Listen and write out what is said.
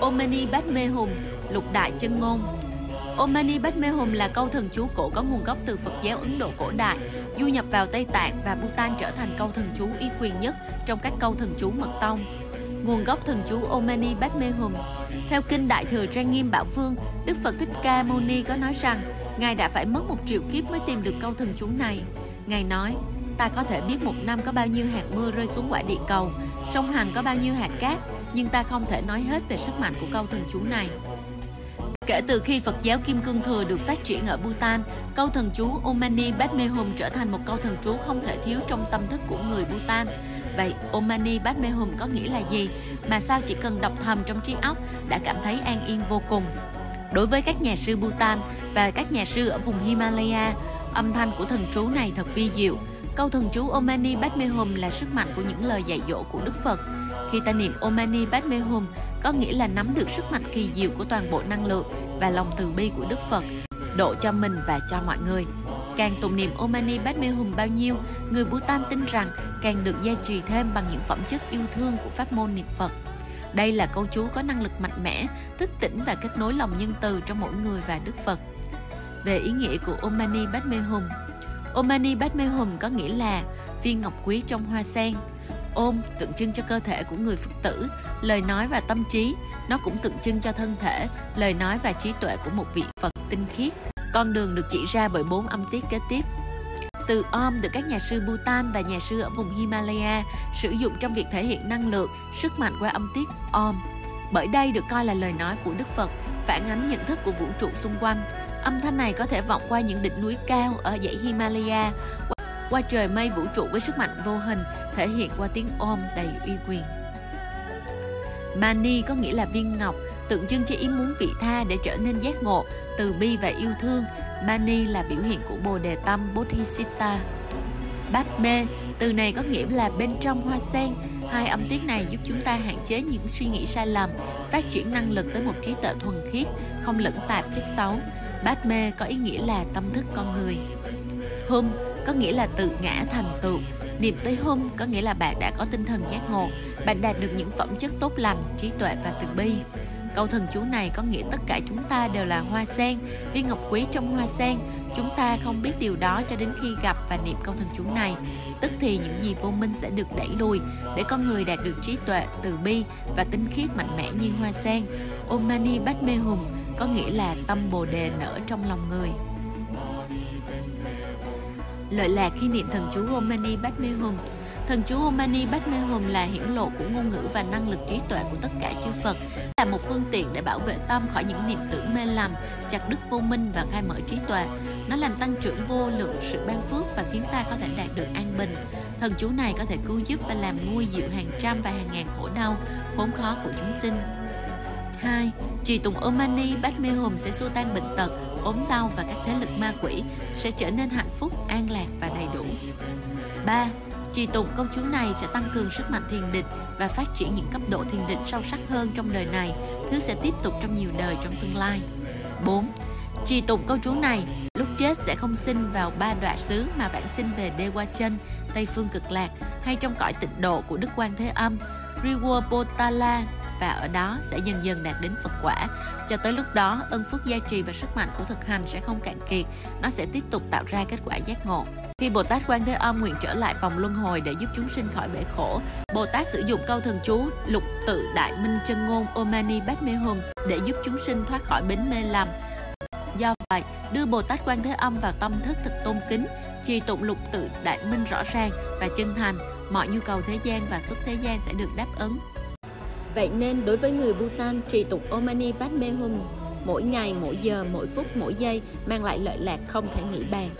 Omani Bát Mê Hùng, lục đại chân ngôn Omani Bát Mê Hùng là câu thần chú cổ có nguồn gốc từ Phật giáo Ấn Độ cổ đại, du nhập vào Tây Tạng và Bhutan trở thành câu thần chú uy quyền nhất trong các câu thần chú mật tông. Nguồn gốc thần chú Omani Bát Mê Hùng Theo kinh Đại Thừa Trang Nghiêm Bảo Phương, Đức Phật Thích Ca Mâu Ni có nói rằng Ngài đã phải mất một triệu kiếp mới tìm được câu thần chú này. Ngài nói, ta có thể biết một năm có bao nhiêu hạt mưa rơi xuống quả địa cầu, sông Hằng có bao nhiêu hạt cát, nhưng ta không thể nói hết về sức mạnh của câu thần chú này. Kể từ khi Phật giáo Kim Cương Thừa được phát triển ở Bhutan, câu thần chú Omani Padme Hum trở thành một câu thần chú không thể thiếu trong tâm thức của người Bhutan. Vậy Omani Padme Hum có nghĩa là gì? Mà sao chỉ cần đọc thầm trong trí óc đã cảm thấy an yên vô cùng? Đối với các nhà sư Bhutan và các nhà sư ở vùng Himalaya, âm thanh của thần chú này thật vi diệu. Câu thần chú Omani Padme Hum là sức mạnh của những lời dạy dỗ của Đức Phật. Khi ta niệm Omani Padme Hum, có nghĩa là nắm được sức mạnh kỳ diệu của toàn bộ năng lượng và lòng từ bi của Đức Phật, độ cho mình và cho mọi người. Càng tụng niệm Omani Padme Hum bao nhiêu, người Bhutan tin rằng càng được gia trì thêm bằng những phẩm chất yêu thương của pháp môn niệm Phật. Đây là câu chú có năng lực mạnh mẽ, thức tỉnh và kết nối lòng nhân từ trong mỗi người và Đức Phật. Về ý nghĩa của Omani Padme Hum Omani Padme Hum có nghĩa là viên ngọc quý trong hoa sen. Ôm tượng trưng cho cơ thể của người Phật tử, lời nói và tâm trí. Nó cũng tượng trưng cho thân thể, lời nói và trí tuệ của một vị Phật tinh khiết. Con đường được chỉ ra bởi bốn âm tiết kế tiếp. Từ Om được các nhà sư Bhutan và nhà sư ở vùng Himalaya sử dụng trong việc thể hiện năng lượng, sức mạnh qua âm tiết Om. Bởi đây được coi là lời nói của Đức Phật, phản ánh nhận thức của vũ trụ xung quanh. Âm thanh này có thể vọng qua những đỉnh núi cao ở dãy Himalaya, qua trời mây vũ trụ với sức mạnh vô hình, thể hiện qua tiếng ôm đầy uy quyền. Mani có nghĩa là viên ngọc, tượng trưng cho ý muốn vị tha để trở nên giác ngộ, từ bi và yêu thương. Mani là biểu hiện của Bồ Đề Tâm Bodhisatta. Bát mê, từ này có nghĩa là bên trong hoa sen. Hai âm tiết này giúp chúng ta hạn chế những suy nghĩ sai lầm, phát triển năng lực tới một trí tuệ thuần khiết, không lẫn tạp chất xấu. Bát mê có ý nghĩa là tâm thức con người. Hum có nghĩa là tự ngã thành tựu. Niệm tới hum có nghĩa là bạn đã có tinh thần giác ngộ, bạn đạt được những phẩm chất tốt lành, trí tuệ và từ bi. Câu thần chú này có nghĩa tất cả chúng ta đều là hoa sen, viên ngọc quý trong hoa sen. Chúng ta không biết điều đó cho đến khi gặp và niệm câu thần chú này. Tức thì những gì vô minh sẽ được đẩy lùi để con người đạt được trí tuệ, từ bi và tinh khiết mạnh mẽ như hoa sen. Om Mani Padme Hum có nghĩa là tâm Bồ đề nở trong lòng người. Lợi lạc khi niệm thần chú Om Mani Padme Hum Thần chú Om Mani Padme Hum là hiển lộ của ngôn ngữ và năng lực trí tuệ của tất cả chư Phật, là một phương tiện để bảo vệ tâm khỏi những niệm tưởng mê lầm, chặt đứt vô minh và khai mở trí tuệ. Nó làm tăng trưởng vô lượng sự ban phước và khiến ta có thể đạt được an bình. Thần chú này có thể cứu giúp và làm nguôi dịu hàng trăm và hàng ngàn khổ đau, khốn khó của chúng sinh. 2. Trì tụng Om Bát Mê Hùng sẽ xua tan bệnh tật, ốm đau và các thế lực ma quỷ, sẽ trở nên hạnh phúc, an lạc và đầy đủ. 3. Trì tụng câu chú này sẽ tăng cường sức mạnh thiền định và phát triển những cấp độ thiền định sâu sắc hơn trong đời này, thứ sẽ tiếp tục trong nhiều đời trong tương lai. 4. Trì tụng câu chú này, lúc chết sẽ không sinh vào ba đoạn xứ mà vãng sinh về Đê Qua Chân, Tây Phương Cực Lạc hay trong cõi tịnh độ của Đức Quan Thế Âm, Riwabotala và ở đó sẽ dần dần đạt đến Phật quả. Cho tới lúc đó, ân phước gia trì và sức mạnh của thực hành sẽ không cạn kiệt, nó sẽ tiếp tục tạo ra kết quả giác ngộ. Khi Bồ Tát Quan Thế Âm nguyện trở lại vòng luân hồi để giúp chúng sinh khỏi bể khổ, Bồ Tát sử dụng câu thần chú lục tự đại minh chân ngôn Omani Padme Hum để giúp chúng sinh thoát khỏi bến mê lầm. Do vậy, đưa Bồ Tát Quan Thế Âm vào tâm thức thật tôn kính, trì tụng lục tự đại minh rõ ràng và chân thành, mọi nhu cầu thế gian và xuất thế gian sẽ được đáp ứng. Vậy nên đối với người Bhutan, trì tụng Omani Padme Hum mỗi ngày, mỗi giờ, mỗi phút, mỗi giây mang lại lợi lạc không thể nghĩ bàn.